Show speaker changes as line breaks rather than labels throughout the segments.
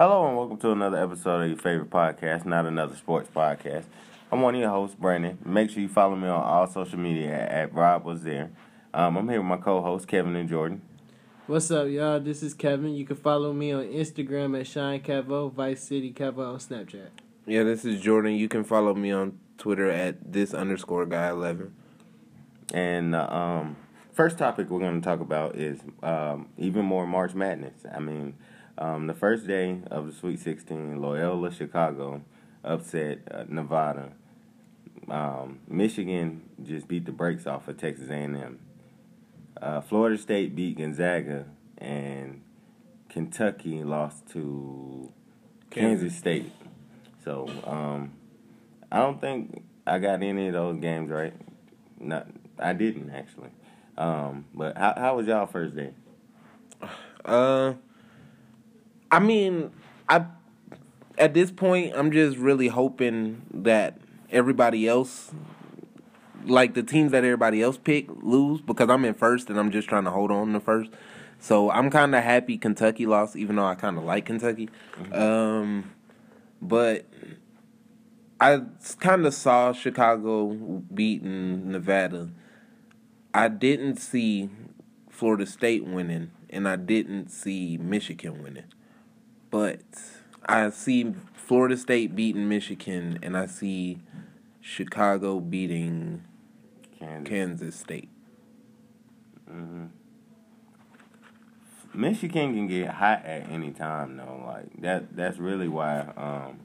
Hello and welcome to another episode of your favorite podcast, not another sports podcast. I'm one of your hosts, Brandon. Make sure you follow me on all social media at, at Rob was there. Um, I'm here with my co-hosts Kevin and Jordan.
What's up, y'all? This is Kevin. You can follow me on Instagram at Shine Cavo, Vice City Cavo on Snapchat.
Yeah, this is Jordan. You can follow me on Twitter at this underscore guy eleven.
And uh, um, first topic we're going to talk about is um, even more March Madness. I mean, um, the first day of the Sweet 16, Loyola Chicago upset uh, Nevada. Um, Michigan just beat the brakes off of Texas A&M. Uh, Florida State beat Gonzaga, and Kentucky lost to Kansas,
Kansas.
State. So um, I don't think I got any of those games right. Not, I didn't actually. Um, but how how was y'all first day?
Uh, I mean, I at this point I'm just really hoping that everybody else, like the teams that everybody else pick, lose because I'm in first and I'm just trying to hold on to first. So I'm kind of happy Kentucky lost, even though I kind of like Kentucky. Um, but I kind of saw Chicago beating Nevada. I didn't see Florida State winning, and I didn't see Michigan winning. But I see Florida State beating Michigan, and I see Chicago beating
Kansas.
Kansas State.
Michigan can get hot at any time though. Like that. That's really why um,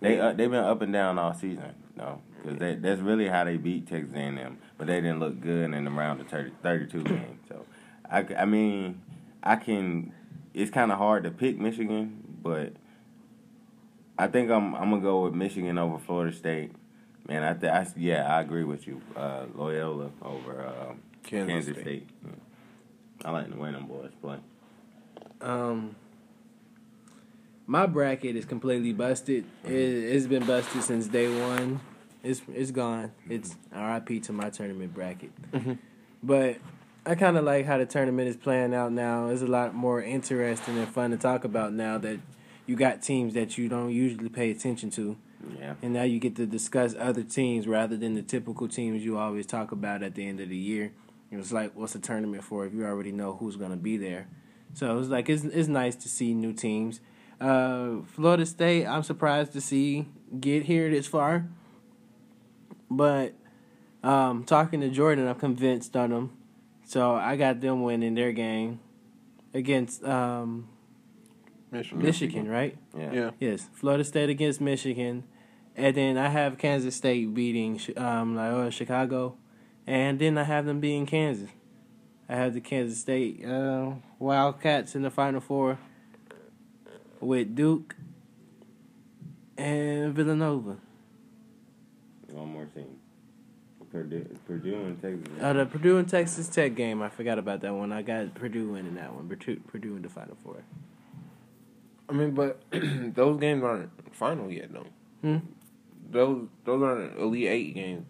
they uh, they've been up and down all season. No, because they, that's really how they beat Texas A&M. But they didn't look good in the round of 30, 32 game. So I, I mean I can. It's kind of hard to pick Michigan, but I think I'm I'm gonna go with Michigan over Florida State. Man, I, th- I yeah I agree with you. Uh, Loyola over um,
Kansas
Kansas,
State.
State. I like the way them boys play.
Um, my bracket is completely busted. It, it's been busted since day one. It's it's gone. It's RIP to my tournament bracket. But I kind of like how the tournament is playing out now. It's a lot more interesting and fun to talk about now that you got teams that you don't usually pay attention to.
Yeah.
And now you get to discuss other teams rather than the typical teams you always talk about at the end of the year. It was like, what's a tournament for if you already know who's going to be there? So it's like, it's, it's nice to see new teams. Uh, Florida State, I'm surprised to see get here this far. But um, talking to Jordan, I'm convinced on them. So I got them winning their game against um,
Michigan.
Michigan, right?
Yeah.
Yeah.
Yes, Florida State against Michigan, and then I have Kansas State beating um Loyola Chicago, and then I have them beating Kansas. I have the Kansas State uh, Wildcats in the Final Four with Duke and Villanova.
One more team. Purdue, Purdue and Texas.
Uh, the Purdue and Texas Tech game, I forgot about that one. I got Purdue winning that one. Purdue, Purdue in the Final Four.
I mean, but those games aren't final yet, though.
Hmm?
Those those aren't elite eight games.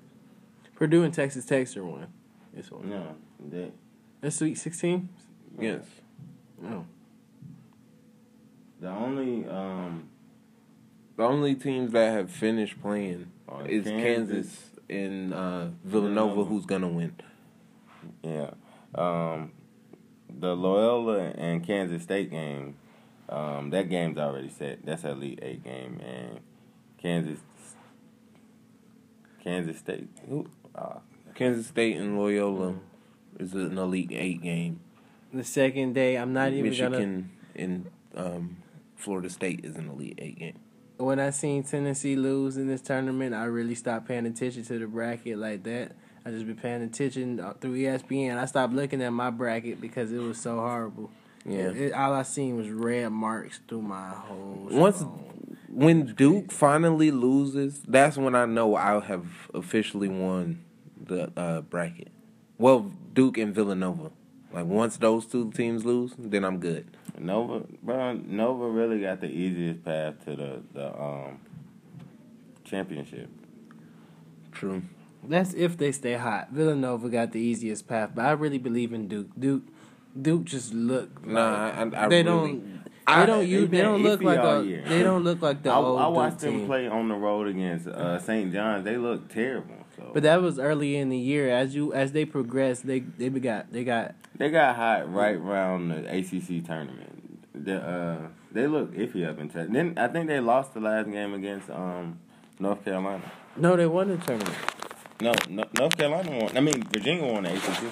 Purdue and Texas Tech are one. This one.
no, they,
That's Sweet Sixteen.
Yes.
Oh.
the only um
The only teams that have finished playing
Are
is Kansas,
Kansas.
And uh, Villanova,
Villanova.
who's gonna win.
yeah um the Loyola and Kansas State game um that game's already set. That's an elite eight game and Kansas Kansas State who uh,
Kansas State and Loyola is an elite eight game.
The second day, I'm not even gonna.
Michigan and um, Florida State is an elite eight game.
When I seen Tennessee lose in this tournament, I really stopped paying attention to the bracket like that. I just been paying attention uh, through ESPN. I stopped looking at my bracket because it was so horrible.
Yeah.
It- all I seen was red marks through my whole.
Once
phone.
when Duke finally loses, that's when I know I'll have officially won the uh, bracket. Well, Duke and Villanova. Like once those two teams lose, then I'm good.
Nova, bro, Nova really got the easiest path to the the um championship.
True.
That's if they stay hot. Villanova got the easiest path, but I really believe in Duke. Duke, Duke just look.
Nah,
like-
I, I
they
really,
don't. They
I-
don't use.
they
They don't look like
all
a.
year.
They don't look like the
I,
old
I
Duke
watched them
team.
play on the road against uh, St. John's. They look terrible. So
But that was early in the year. As you as they progressed, they they got they got
they got hot right around the ACC tournament. The, uh, they look iffy up in t- Then I think they lost the last game against um, North Carolina.
no. They won the tournament.
No, no, North Carolina won. I mean, Virginia won the ACC.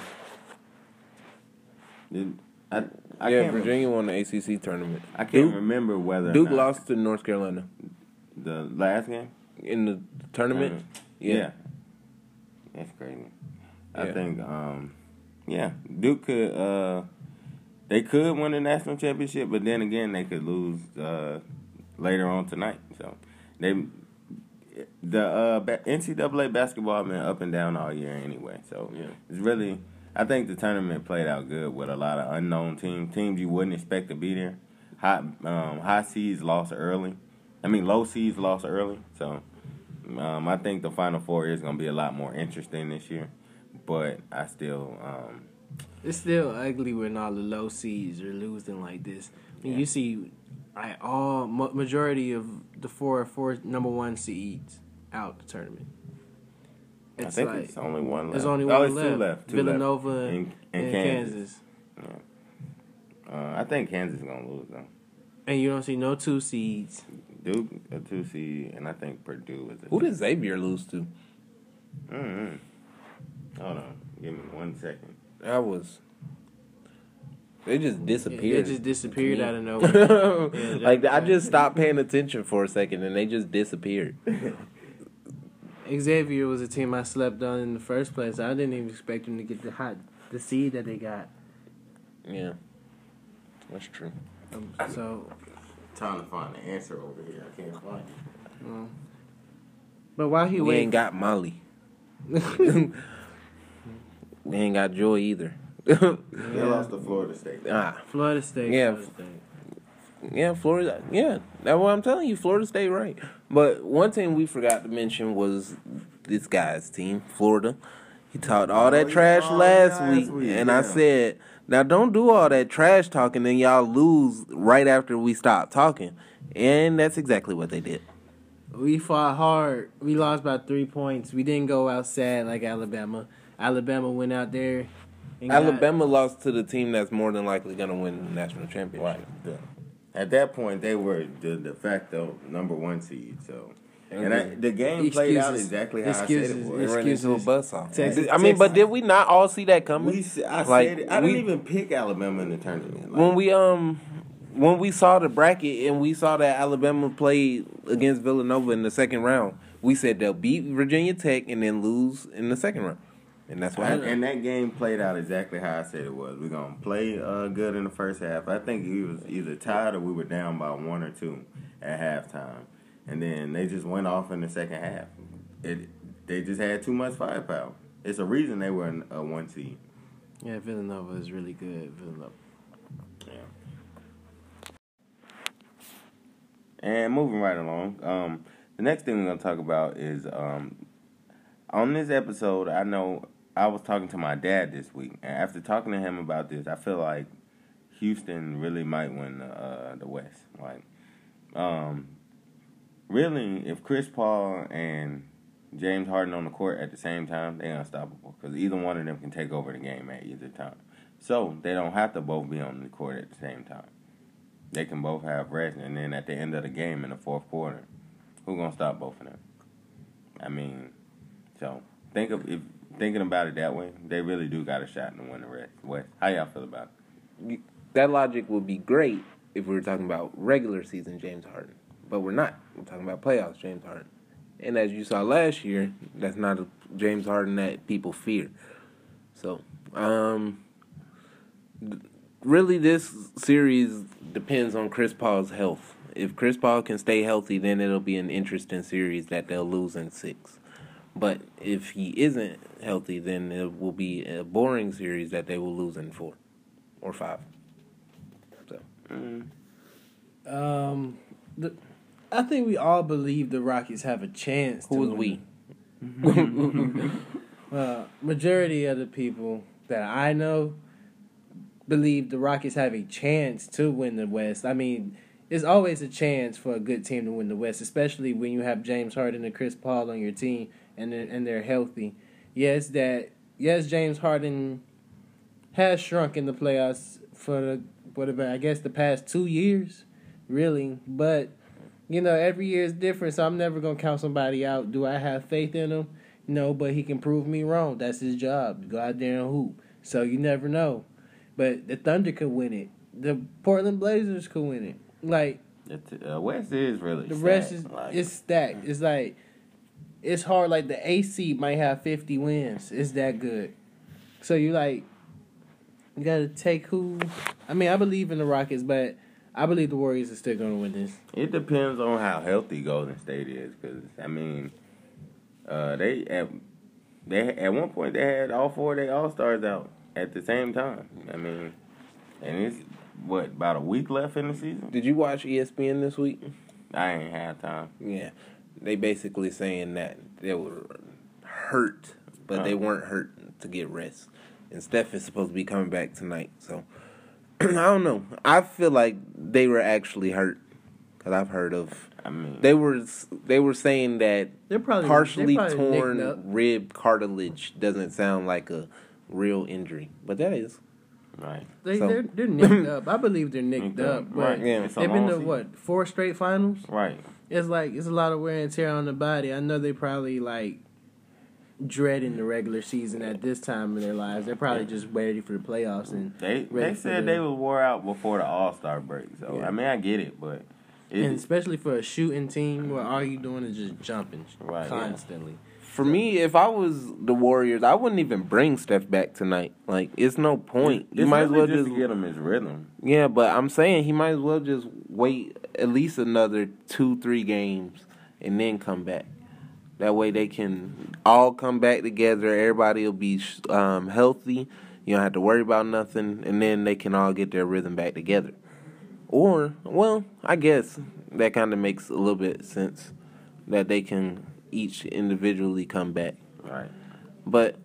Did, I, I
yeah,
can't
Virginia won the ACC tournament.
I can't
Duke,
remember whether
Duke lost to North Carolina
the last game.
in the tournament.
Yeah.
Yeah.
That's crazy. I think um yeah, Duke could uh they could win the national championship, but then again they could lose uh later on tonight. So they the uh NCAA basketball been up and down all year anyway. So
Yeah.
it's really I think the tournament played out good with a lot of unknown teams, teams you wouldn't expect to be there. High um, high seeds lost early. I mean low seeds lost early. So um, I think the Final Four is going to be a lot more interesting this year, but I still, um,
It's still ugly when all the low seeds are losing like this. When
Yeah.
you see, like all majority of the four four number one seeds out the tournament.
I think
like
it's only one left.
there's only
oh,
one
it's
left.
two left. Two
Villanova
left.
and,
and,
and
Kansas.
Kansas.
Uh, I think Kansas is going to lose though.
and you don't see no two seeds.
Duke a two seed, and I think Purdue is a.
Who did Xavier lose to?
Mm-hmm. Hold on, give me one second.
That was. They just disappeared.
They just disappeared out of nowhere. Yeah,
like I just stopped paying attention for a second, and they just disappeared.
Xavier was a team I slept on in the first place. I didn't even expect them to get the hot the seed that they got.
Yeah, that's true.
Um, so,
Trying to find the answer over here. I can't find it.
um, but while he
we
wait,
ain't got Molly. we ain't got Joy either.
They lost to Florida State.
ah,
Florida State.
Yeah.
Florida State.
yeah, Florida. Yeah, that's what I'm telling you. Florida State, right? But one thing we forgot to mention was this guy's team, Florida. He talked all
Oh,
that
yeah.
trash
Oh,
last
last
week,
week,
and I said, "Now don't do all that trash talking, and y'all lose right after we stop talking." And that's exactly what they did.
We fought hard. We lost by three points. We didn't go out sad like Alabama. Alabama went out there. And got-
Alabama lost to the team that's more than likely going to win the national championship.
Right. The- At that point, they were the de facto number one seed. So, and I, the game played out exactly how I said it
Excuses.
They
was.
ran into a
Excuses.
buzzsaw.
Texas-
I mean, but did we not all see that coming?
We, s- I
Like,
said it. I didn't even pick Alabama in the tournament. Like,
when we um when we saw the bracket and we saw that Alabama played against Villanova in the second round, we said they'll beat Virginia Tech and then lose in the second round, and that's what
and, and that game played out exactly how I said it was. We're gonna play uh, good in the first half. I think we was either tied or we were down by one or two at halftime, and then they just went off in the second half. It they just had too much firepower. It's a reason they were in a one seed.
Yeah, Villanova is really good. Villanova.
Yeah. And moving right along, um, the next thing we're gonna talk about is um, on this episode. I know I was talking to my dad this week, and after talking to him about this, I feel like Houston really might win the uh, the West. Like, um, really, if Chris Paul and James Harden on the court at the same time, they're unstoppable because either one of them can take over the game at either time. So they don't have to both be on the court at the same time. They can both have rest, and then at the end of the game in the fourth quarter, who gonna stop both of them? I mean, so think of if thinking about it that way, they really do got a shot in the rest. West. How y'all feel about it?
that logic would be great if we were talking about regular season James Harden, but we're not. We're talking about playoffs James Harden, and as you saw last year, that's not a James Harden that people fear. So, um, really, this series depends on Chris Paul's health. If Chris Paul can stay healthy, then it'll be an interesting series that they'll lose in six. But if he isn't healthy, then it will be a boring series that they will lose in four or five. So
Um, the, I think we all believe the Rockies have a chance. to
who is
win.
we?
Uh, majority of the people that I know believe the Rockets have a chance to win the West. I mean, it's always a chance for a good team to win the West, especially when you have James Harden and Chris Paul on your team and they're, and they're healthy. Yes, that yes, James Harden has shrunk in the playoffs for the whatever I guess the past two years, really. But you know, every year is different, so I'm never gonna count somebody out. Do I have faith in him? No, but he can prove me wrong. That's his job. Go out there and hoop. So you never know. But the Thunder could win it. The Portland Blazers could win it. Like
The uh, West is really
the rest is
like,
it's stacked. It's like it's hard. Like the AC might have fifty wins. It's that good. So you like you gotta take who. I mean, I believe in the Rockets, but I believe the Warriors are still gonna win this.
It depends on how healthy Golden State is, because I mean, uh, they at they at one point they had all four of their All Stars out at the same time. I mean, and it's what about a week left in the season.
Did you watch ESPN this week?
I ain't had time.
Yeah, they basically saying that they were hurt, but they
Oh.
weren't hurt to get rest. And Steph is supposed to be coming back tonight, so I don't know. I feel like they were actually hurt because I've heard of
I mean,
they were they were saying that
They're probably
partially
they're probably
torn rib cartilage doesn't sound like a real injury, but that is.
right.
They
So-
they're they're nicked up. I believe they're nicked
Nicked
up.
up,
But
right.
Yeah.
They've been to
season.
what four straight finals.
Right.
It's like it's a lot of wear and tear on the body. I know they probably like dreading the regular season at this time in their lives. They're probably just ready for the playoffs and
They they said
the-
they was wore out before the All Star break. So
Yeah.
I mean, I get it, but it,
and especially for a shooting team where all you doing is just jumping
Right, yeah.
For me, if I was the Warriors, I wouldn't even bring Steph back tonight. Like, it's no point. You might as well
just
just
get him his rhythm.
Yeah, but I'm saying he might as well just wait at least another two, three games and then come back. That way they can all come back together. Everybody will be um, healthy. You don't have to worry about nothing, and then they can all get their rhythm back together. Or, well, I guess that kind of makes a little bit sense that they can each individually come back.
Right.
But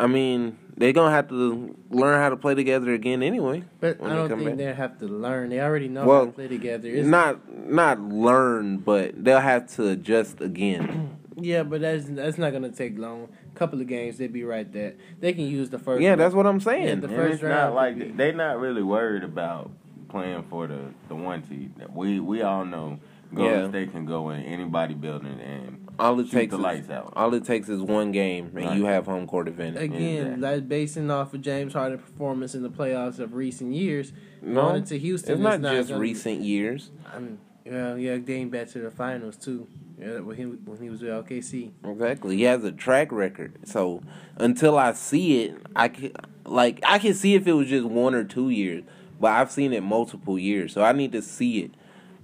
I mean, they're gonna have to learn how to play together again anyway.
But I
they
don't
come
think
back.
they have to learn. They already know how to play together. It's,
not not learn, but they'll have to adjust again.
yeah, but that's that's not gonna take long. couple of games, they'd be right there. They can use the first.
yeah, that's what I'm
Yeah,
saying.
the
And
first
it's
round
not like
be-
they not really worried about playing for the the one seed. We we all know Golden
Yeah.
State can go in any building and
all it
shoot
takes
the
is,
lights out.
all it takes is one game, and
Right.
you have home court advantage.
Again,
Exactly.
like basing off of James Harden' performance in the playoffs of recent years,
No,
going into Houston,
it's not
is
just
gonna-
recent years.
I'm, well, yeah, dating back to the finals too. Yeah, when he when he was with OKC.
Exactly, he has a track record. So until I see it, I can like I can see if it was just one or two years, but I've seen it multiple years. So I need to see it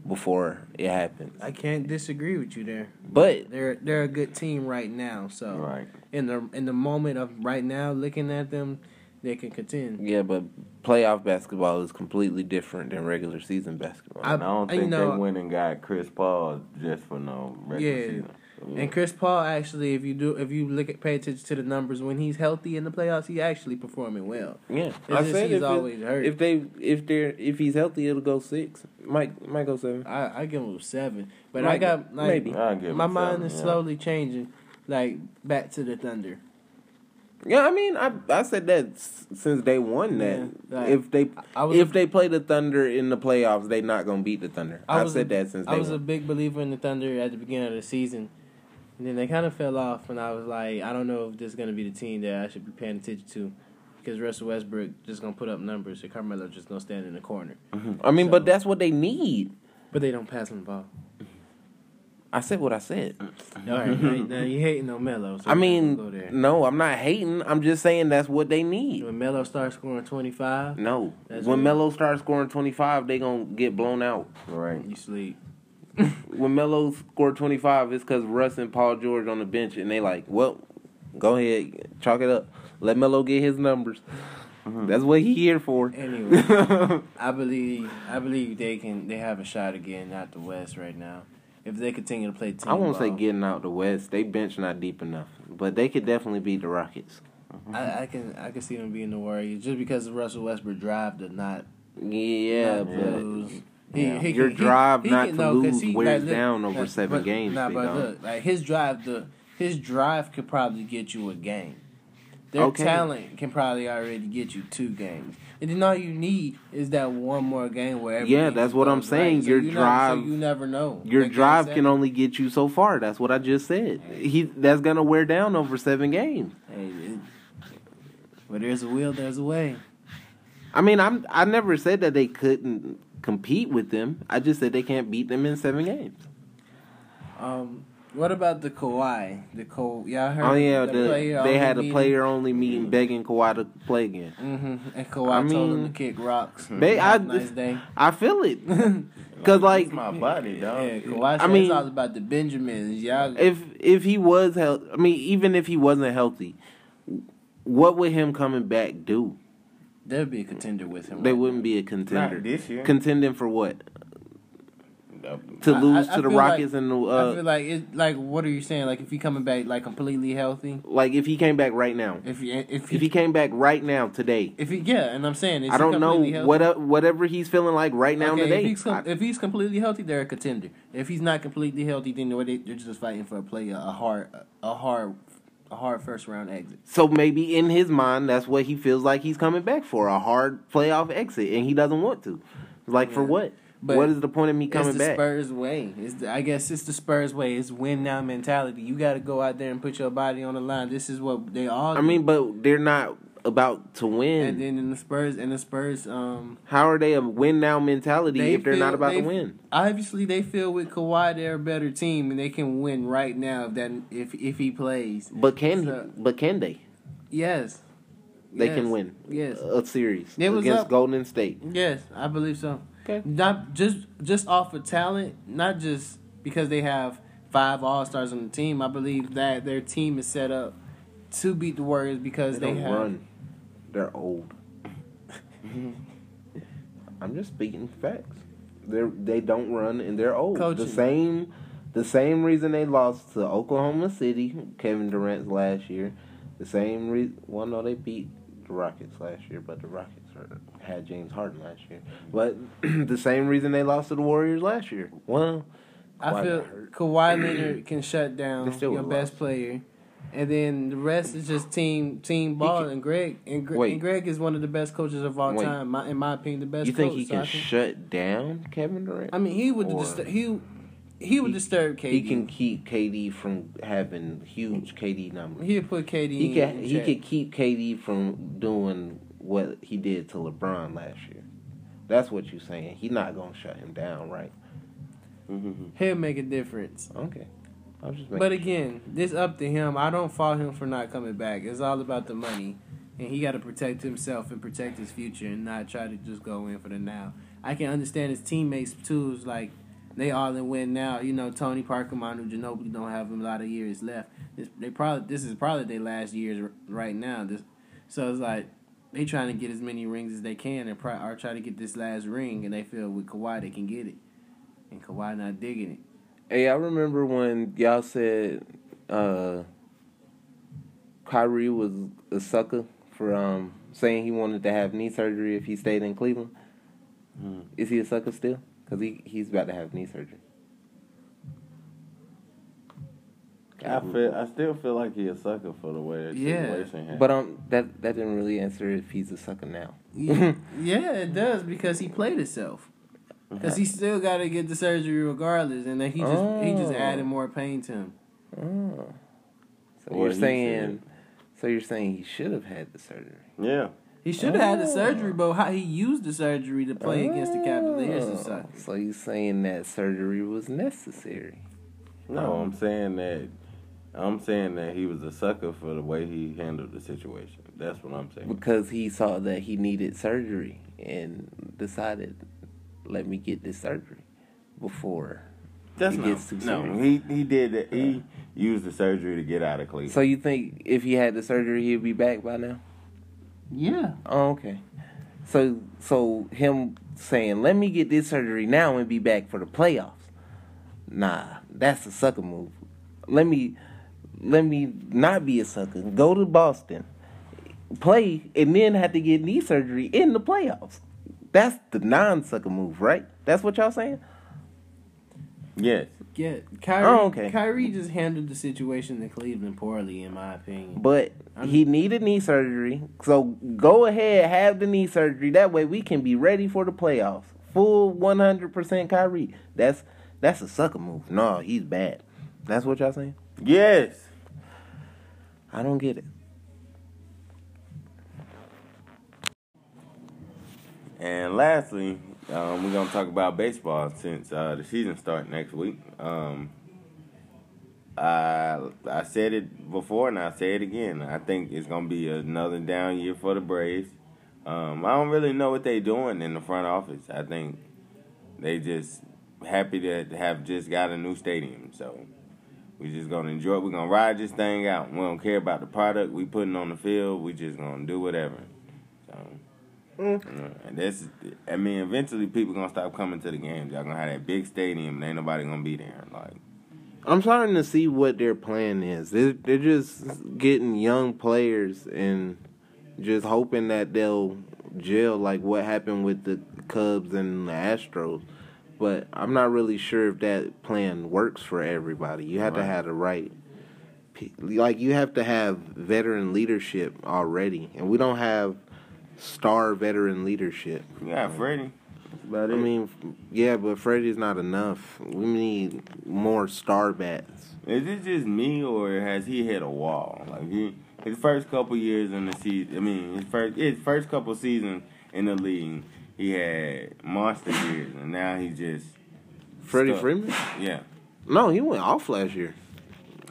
before it happens.
I can't disagree with you there.
But
They're they're a good team right now. So
Right.
in the in the moment of right now, looking at them, they can contend.
yeah, but playoff basketball is completely different than regular season basketball.
I-
And I don't think
know-
they went and got Chris Paul just for no regular
Yeah.
season. So,
And Chris Paul actually, if you do, if you look at pay attention to the numbers when he's healthy in the playoffs, he actually performing well.
yeah,
It's
I
just
said
he's
if, it-
always hurt.
if they if they're if he's healthy, it'll go six. Might might go seven.
I I give him seven, but I got like
maybe.
I'll give him
my mind
seven,
is
yeah.
slowly changing, like back to the Thunder.
Yeah, I mean, I I said that since day one that
Yeah, like,
if they
I was
if
a-
they play the Thunder in the playoffs, they not gonna beat the Thunder.
I
I've said
a-
that since day
I was a big believer in the Thunder at the beginning of the season, and then they kind of fell off. And I was like, I don't know if this is gonna be the team that I should be paying attention to, because Russell Westbrook just gonna put up numbers, and Carmelo just gonna stand in the corner. Mm-hmm.
I mean, but that's what they need.
But they don't pass him the ball.
I said what I said.
All right, now, now you hating on Melo. So
I mean,
go there.
no, I'm not hating. I'm just saying that's what they need.
when Melo starts scoring twenty five,
No, when
what-
Melo starts scoring 25, they gonna get blown out.
Right.
you sleep.
When Melo scored 25, it's because Russ and Paul George on the bench, and they like, well, go ahead, chalk it up. Let Melo get his numbers. Mm-hmm. That's what he here for.
Anyway, I believe I believe they can. They have a shot of getting out the West right now. If they continue to play team
I won't say getting out the West. They bench not deep enough, but they could definitely beat the Rockets. Mm-hmm.
I, I can I can see them being the Warriors just because of Russell Westbrook drive to not
Yeah,
not
but
lose.
Yeah.
Your
can-
drive not to
no,
lose wears
look,
down over seven
but-
games,
Nah, but look, like his drive, the his drive could probably get you a game. Their
Okay.
talent can probably already get you two games, and then all you need is that one more game where
Yeah, that's what I'm saying.
Right. So
Your
you never-
drive-
so you never know.
your
game
drive can only get you so far. That's what I just said. He that's gonna wear down over seven games.
Hey, where there's a will, there's a way.
I mean, I'm I never said that they couldn't compete with them. I just said they can't beat them in seven games.
Um, what about the Kawhi? The Ko, y'all heard?
Oh yeah,
the
the, they had a player only meeting begging Kawhi to play again.
Mm-hmm. And Kawhi
I
told him to kick rocks.
they-
Have
I-
a nice day.
I feel it, cause like
It's my body,
Yeah,
dog.
Kawhi
I mean-
it's all about the Benjamins. Y'all,
if if he was health, I mean, even if he wasn't healthy, what would him coming back do?
There'd be a contender with him.
They
right
wouldn't
now.
be a contender.
Not this year.
Contending for what? To lose
I- I
to the
feel like-
Rockets and the
I
uh,
feel like it. Like, what are you saying? Like, if he coming back like completely healthy,
like if he came back right now,
if he, if he,
if he came back right now today,
if he, yeah, and I'm saying, is
I don't know
completely healthy?
what whatever he's feeling like right now
okay,
today.
If he's, com-
I-
if he's completely healthy, they're a contender. If he's not completely healthy, then they're, they're just fighting for a play, a hard, a hard, a hard first round exit.
so maybe in his mind, that's what he feels like he's coming back for a hard playoff exit, and he doesn't want to. Like for what?
But
what is the point of me coming
it's the
back?
Spurs way. It's the, I guess it's the Spurs way. It's win now mentality. You got to go out there and put your body on the line. This is what they all.
I
do.
mean, but they're not about to win.
and then in the Spurs and the Spurs, um,
How are they a win now mentality
They
if they're not about
they-
to win?
obviously they feel with Kawhi they're a better team and they can win right now. If that if if he plays,
But can
So-
but can they?
yes,
They
Yes.
can win
Yes,
a series
It
against Golden State.
yes, I believe so.
Okay.
Not just just off of talent, not just because they have five All Stars on the team. I believe that their team is set up to beat the Warriors because
They
they, have.
run. They're old. Mm-hmm. I'm just speaking facts. They they don't run and they're old.
Coaching.
The same the same reason they lost to Oklahoma City, Kevin Durant's last year. The same reason. Well, no, they beat the Rockets last year, but the Rockets are, had James Harden last year. Mm-hmm. But the same reason they lost to the Warriors last year. Well,
I feel. Kawhi Leonard can shut down your best
lost.
player, and then the rest is just team team ball.
can-
and Greg and, Gre-
Wait.
and Greg is one of the best coaches of all
Wait.
time. My, in my opinion, the best.
you think
coach,
he
so I
can shut down Kevin Durant?
I mean, he would disturb he he would
He-
disturb KD.
He can keep KD from having huge KD numbers.
He'd put KD.
He
in
can he
check.
could keep KD from doing what he did to LeBron last year. That's what you're saying. He's not gonna shut him down, right? Mm-hmm.
He'll make a difference.
Okay. I was just
But again, this up to him. I don't fault him for not coming back. It's all about the money, and he got to protect himself and protect his future, and not try to just go in for the now. I can understand his teammates too. Is like they all in win now. You know, Tony Parker, Manu Ginobili don't have a lot of years left. This, they probably this is probably their last years right now. This, so it's like they trying to get as many rings as they can, and pro- are trying to get this last ring, and they feel with Kawhi they can get it, and Kawhi not digging it.
Hey, I remember when y'all said uh Kyrie was a sucker for um saying he wanted to have knee surgery if he stayed in Cleveland.
Mhm.
Is he a sucker still? Because he he's about to have knee surgery.
I feel. I still feel like he's a sucker for the way that
Yeah.
situation happened.
But um, that that didn't really answer if he's a sucker now.
Yeah, yeah, it does because he played himself. Mm-hmm. Because he still got to get the surgery regardless, and then he just he just
Oh.
added more pain to him.
Oh. So
What
you're saying, so you're saying he should have had the surgery.
yeah.
He should have had the
Oh.
surgery, but how he used the surgery to play against the Cavaliers is
Oh.
suck.
So you're saying that surgery was necessary?
No, I'm saying that. I'm saying that he was a sucker for the way he handled the situation. That's what I'm saying.
Because he saw that he needed surgery and decided, let me get this surgery before.
That's
He
not.
gets too
no,
serious.
he he did that. He used the surgery to get out of Cleveland.
So you think if he had the surgery, he'd be back by now?
Yeah,
Oh, okay. So so him saying, "Let me get this surgery now and be back for the playoffs." Nah, that's a sucker move. Let me let me not be a sucker. Go to Boston. play and then have to get knee surgery in the playoffs. That's the non sucker move, right? That's what y'all saying?
Yes.
Yeah, oh, Kyrie.
Oh, okay.
Kyrie just handled the situation in Cleveland poorly, in my opinion.
But he needed knee surgery. So go ahead, have the knee surgery. That way we can be ready for the playoffs. Full 100% Kyrie. That's that's a sucker move. No, he's bad. That's what y'all saying?
Yes.
I don't get it.
And lastly, um, we're gonna talk about baseball since uh, the season starts next week. Um, I I said it before and I say it again. I think it's gonna be another down year for the Braves. Um, I don't really know what they're doing in the front office. I think they just happy to have just got a new stadium. So we're just gonna enjoy. it. We're gonna ride this thing out. We don't care about the product we putting on the field. We're just gonna do whatever. So.
Mm.
And that's, I mean, eventually people gonna stop coming to the games. Y'all gonna have that big stadium, and ain't nobody gonna be there. Like,
I'm starting to see what their plan is. They're, they're just getting young players and just hoping that they'll gel like what happened with the Cubs and the Astros. But I'm not really sure if that plan works for everybody. You have to have the right, like you have to have veteran leadership already, and we don't have star veteran leadership.
Yeah, got Freddie. That's about
I mean, yeah, but Freddie's not enough. We need more star bats.
is it just me or has he hit a wall? Like he, his first couple years in the season. I mean, his first his first couple seasons in the league, he had monster years, and now he just
Freddie
stuck.
Freeman?
Yeah.
No, he went off last year.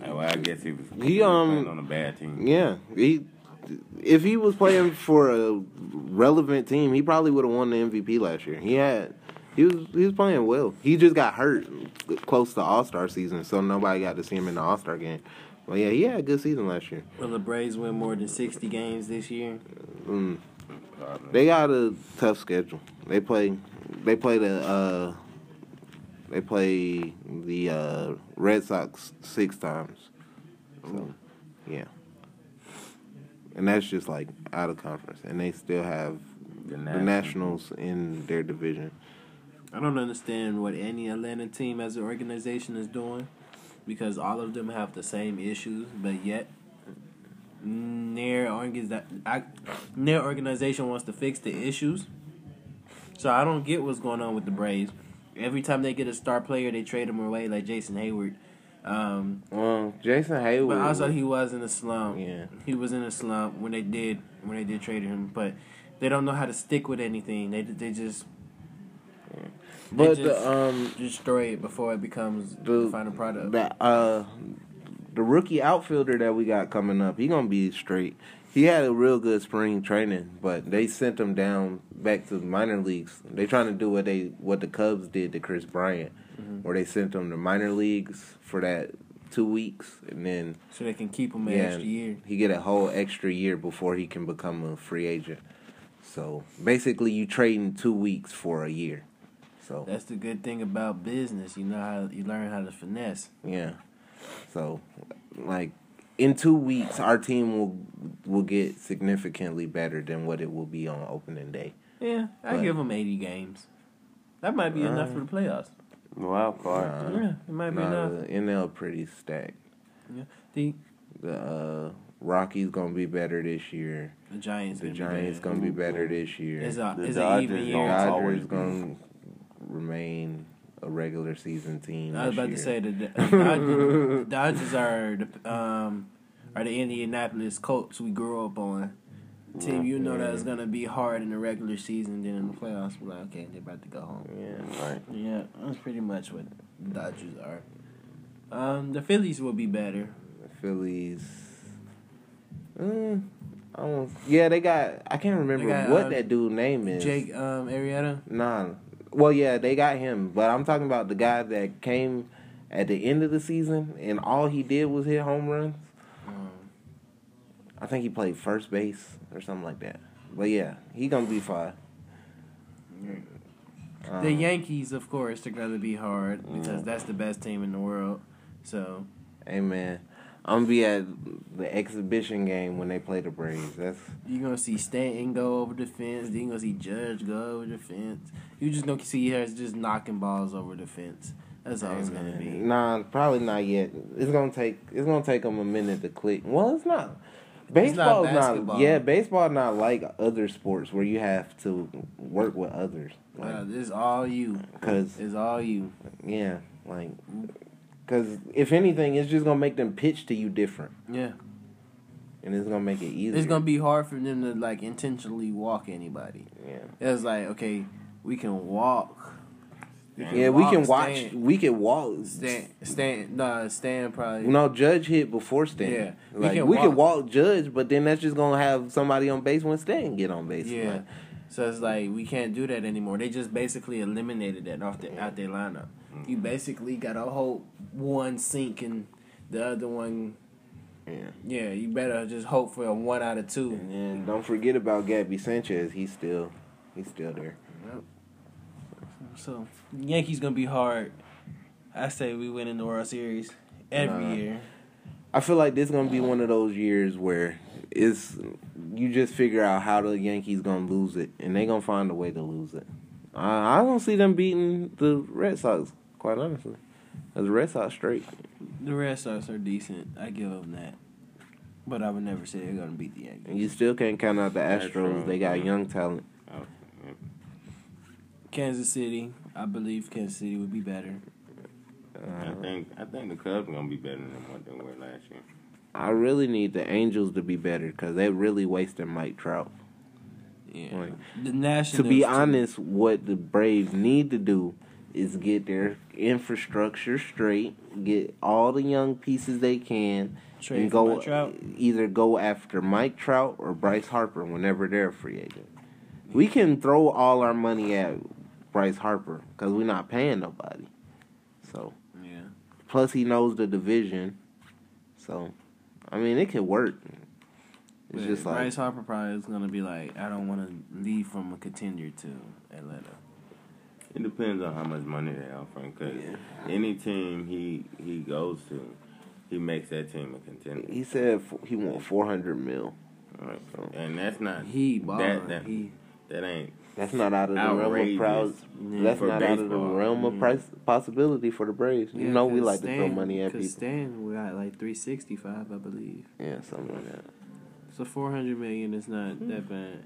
Oh, Well, I guess he was.
He, um,
on a bad team.
Yeah, he. If he was playing for a relevant team, he probably would have won the MVP last year. He had, he was he was playing well. He just got hurt close to All Star season, so nobody got to see him in the All Star game. But yeah, he had a good season last year.
Will the Braves win more than sixty games this year?
Mm. They got a tough schedule. They play, they play the, uh, they play the uh, Red Sox six times. So, yeah, and that's just like out of conference, and they still have
The
the
Nationals.
Nationals in their division.
I don't understand what any Atlanta team as an organization is doing because all of them have the same issues, but yet their organiza- their organization wants to fix the issues. So I don't get what's going on with the Braves. Every time they get a star player, they trade them away, like Jason Heyward. Um,
Well, Jason Heyward.
but also he was in a slump.
Yeah.
He was in a slump when they did when they did trade him, but they don't know how to stick with anything. They they just
but
they just
the um
destroy it before it becomes the,
the
final product.
that uh the rookie outfielder that we got coming up, he gonna be straight. He had a real good spring training, but they sent him down back to the minor leagues. They trying to do what they what the Cubs did to Kris Bryant,
Mhm.
where they sent him to minor leagues for that two weeks, and then
so they can keep him an
Yeah.
extra year.
he get a whole extra year before he can become a free agent. So basically, you trading two weeks for a year. So
That's the good thing about business. You know how you learn how to finesse.
Yeah. So, like, in two weeks, our team will will get significantly better than what it will be on opening day.
Yeah, I give them eighty games. That might be enough
Uh,
for the playoffs.
Wild card.
Nah.
yeah, it might be
Nah,
enough.
the NL pretty stacked. Yeah.
The
The uh, Rockies gonna be better this year.
the Giants.
The
gonna
Giants
be
gonna be better this year.
It's a
The
it's an
Dodgers
even year.
always
Dodgers
be.
gonna remain a regular season team.
I was
this
about
year.
to say the the Dodgers, Dodgers are the um are the Indianapolis Colts we grew up on. Team, you know that it's gonna be hard in the regular season, then in the playoffs, we're like, okay, they're about to go home.
Yeah.
Right.
Yeah, that's pretty much what the Dodgers are. Um, the Phillies will be better.
The Phillies. Mm, I don't, yeah, they got. I can't remember
got,
what
uh,
that dude name is.
Jake um Arrieta.
Nah. Well, yeah, they got him, but I'm talking about the guy that came at the end of the season and all he did was hit home runs. I think he played first base or something like that. But yeah, he gonna be fine. Um,
the Yankees, of course, are gonna be hard because that's the best team in the world. So
Hey man, I'm gonna be at the exhibition game when they play the Braves. That's
You're gonna see Stanton go over the fence. Then you're gonna see Judge go over the fence. You just gonna see her just knocking balls over the fence. That's all it's gonna be.
Nah, probably not yet. It's gonna take it's gonna take them a minute to click. Well, it's not. Baseball's not,
basketball.
yeah. Baseball not like other sports where you have to work with others. Like,
Uh, it's all you.
Cause
It's all you.
yeah, like, cause if anything, it's just gonna make them pitch to you different,
Yeah.
and it's gonna make it easier.
It's gonna be hard for them to like intentionally walk anybody.
yeah.
It's like okay, we can walk.
Yeah, we can
walk,
watch.
stand.
We can walk.
Stand, stand, nah, stand probably.
No, Judge hit before Stanton.
Yeah, we
like
can
we can
walk.
walk Judge, but then that's just gonna have somebody on base when Stanton get on base.
Yeah.
Like,
So it's like we can't do that anymore. They just basically eliminated that off the out their lineup. You mm. basically got a whole one sink and the other one.
yeah.
Yeah, you better just hope for a one out of two.
And don't forget about Gabby Sanchez. He's still, he's still there.
So Yankees gonna be hard. I say we win in the World Series every
Nah.
year.
I feel like this gonna be one of those years where it's you just figure out how the Yankees gonna lose it, and they gonna find a way to lose it. I, I don't see them beating the Red Sox, quite honestly. Cause the Red Sox straight.
The Red Sox are decent. I give them that. But I would never say they're gonna beat the Yankees.
And you still can't count out the Astros.
Astros,
They got young talent.
Yeah.
Kansas City, I believe Kansas City would be better.
I
Uh,
think I think the Cubs are gonna be better than what they were last year.
I really need the Angels to be better because they really wasted Mike Trout.
Yeah.
Like,
the
To
Nationals.
be
too.
honest, what the Braves need to do is get their infrastructure straight, get all the young pieces they can,
Trade
and go
Mike Trout.
either go after Mike Trout or Bryce Harper whenever they're a free agent. We can throw all our money at Bryce Harper because we're not paying nobody. So
Yeah.
plus he knows the division, so I mean it could work. It's
But
just like
Bryce Harper probably is gonna be like, I don't want to leave from a contender to Atlanta.
It depends on how much money they offer him. Cause
Yeah.
any team he he goes to, he makes that team a contender.
he said he want four hundred mil.
Right. And that's not
He balling.
that that,
he
that ain't
That's not out of the realm of
Outrageous.
proud. That's
For
not out of the realm of
Mhm.
price possibility for the Braves. You know we like to throw money at people.
Stan, we got like three sixty five, I believe.
Yeah, something like that.
So four hundred million is not
Hmm.
that bad.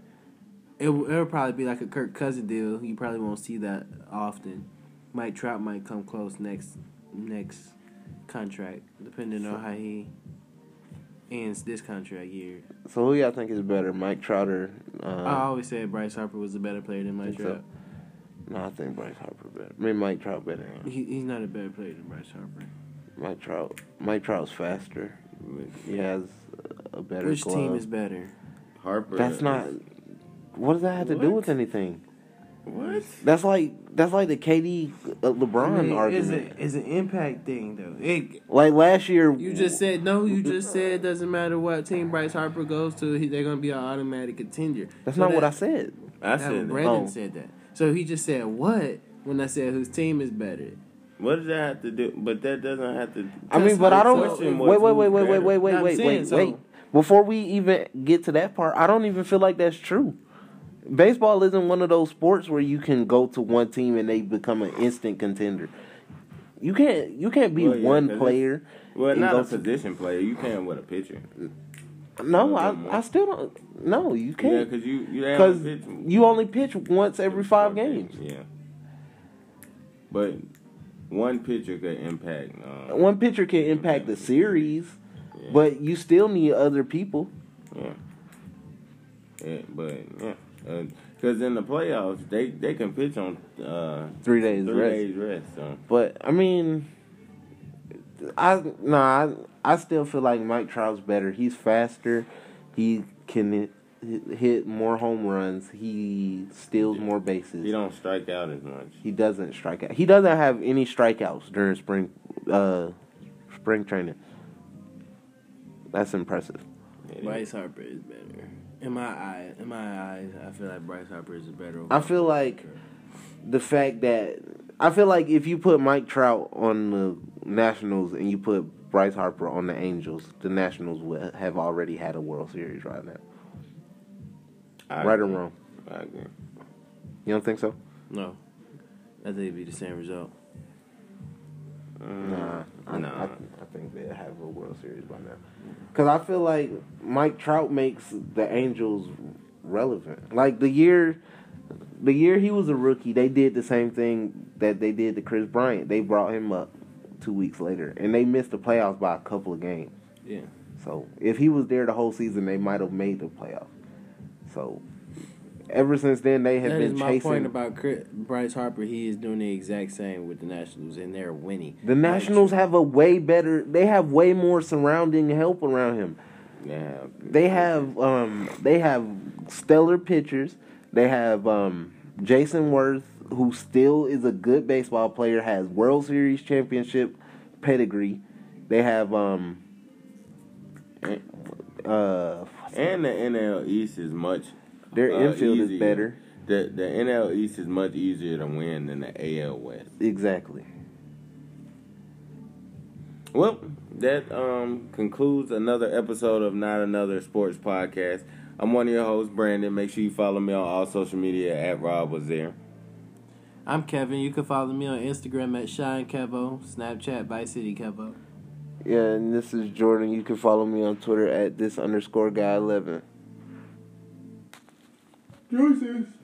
It will- it'll probably be like a Kirk Cousin deal. You probably won't see that often. Mike Trout might come close next next contract, depending on how he ends this contract year.
So who y'all think is better, Mike Trout or? Uh,
I always said Bryce Harper was a better player than Mike
Think so?
Trout.
no, I think Bryce Harper better. I mean Mike Trout better.
He, he's not a better player than Bryce Harper.
Mike Trout. Mike Trout's faster. He has a better.
Which
glove.
team is better?
Harper.
That's not. What does that have to do with anything?
What.
That's like that's like the KD uh, LeBron
I mean, it's,
argument.
a, it's an impact thing though. It,
like last year,
You just said no. You just said it doesn't matter what team Bryce Harper goes to. He, they're gonna be an automatic contender.
That's
So
not what I said.
I said that.
Brandon
Oh.
said that. So he just said what when I said whose team is better.
What does that have to do? But that doesn't have to.
I mean, but I don't.
question
Wait,
was
wait, wait,
who's
wait, wait, wait, wait, wait, wait,
so-
wait. Before we even get to that part, I don't even feel like that's true. Baseball isn't one of those sports where you can go to one team and they become an instant contender. You can't. You can't be
Well, yeah,
one
'cause
player.
Well, not a
to-
position player. You can with a pitcher.
No, I. I still don't. No, you can't.
Yeah, because you you pitch-
you only pitch once every five games.
Yeah. But one pitcher could impact. Um,
One pitcher can impact the series,
yeah,
but you still need other people.
yeah. Yeah, but yeah, because in the playoffs they they can pitch on uh,
Three days
three
rest.
days rest. So
But I mean, I nah, I, I still feel like Mike Trout's better. He's faster. He can hit, hit more home runs. He steals more bases.
he don't strike out as much.
He doesn't strike out. He doesn't have any strikeouts during spring uh spring training. That's impressive.
Bryce Harper is better. In my eye, in my eyes, I feel like Bryce Harper is a better.
I feel like the fact that I feel like if you put Mike Trout on the Nationals and you put Bryce Harper on the Angels, the Nationals would have already had a World Series right now.
I
right or wrong?
I agree.
You don't think so?
No, I think it'd be the same result.
Nah, I,
no.
I, I think they'll have a World Series by now. Because I feel like Mike Trout makes the Angels relevant. Like the year, the year he was a rookie, they did the same thing that they did to Kris Bryant. They brought him up two weeks later, and they missed the playoffs by a couple of games.
Yeah.
So if he was there the whole season, they might have made the playoffs. So ever since then, they have
That is
been
my
chasing.
point about Kris, Bryce Harper. He is doing the exact same with the Nationals, and they're winning.
the Nationals have a way better. They have way more surrounding help around him.
Yeah.
They have um they have stellar pitchers. They have um Jayson Werth, who still is a good baseball player, has World Series championship pedigree. They have um uh
And the NL East is much.
Their
uh,
infield is better.
The the NL East is much easier to win than the AL West.
Exactly.
Well, that um concludes another episode of Not Another Sports Podcast. I'm one of your hosts, Brandon. Make sure you follow me on all social media at Rob was there.
I'm Kevin. You can follow me on Instagram at Shine Kevo, Snapchat by City Kevo.
Yeah, and this is Jordan. You can follow me on Twitter at this underscore guy eleven.
Deuces.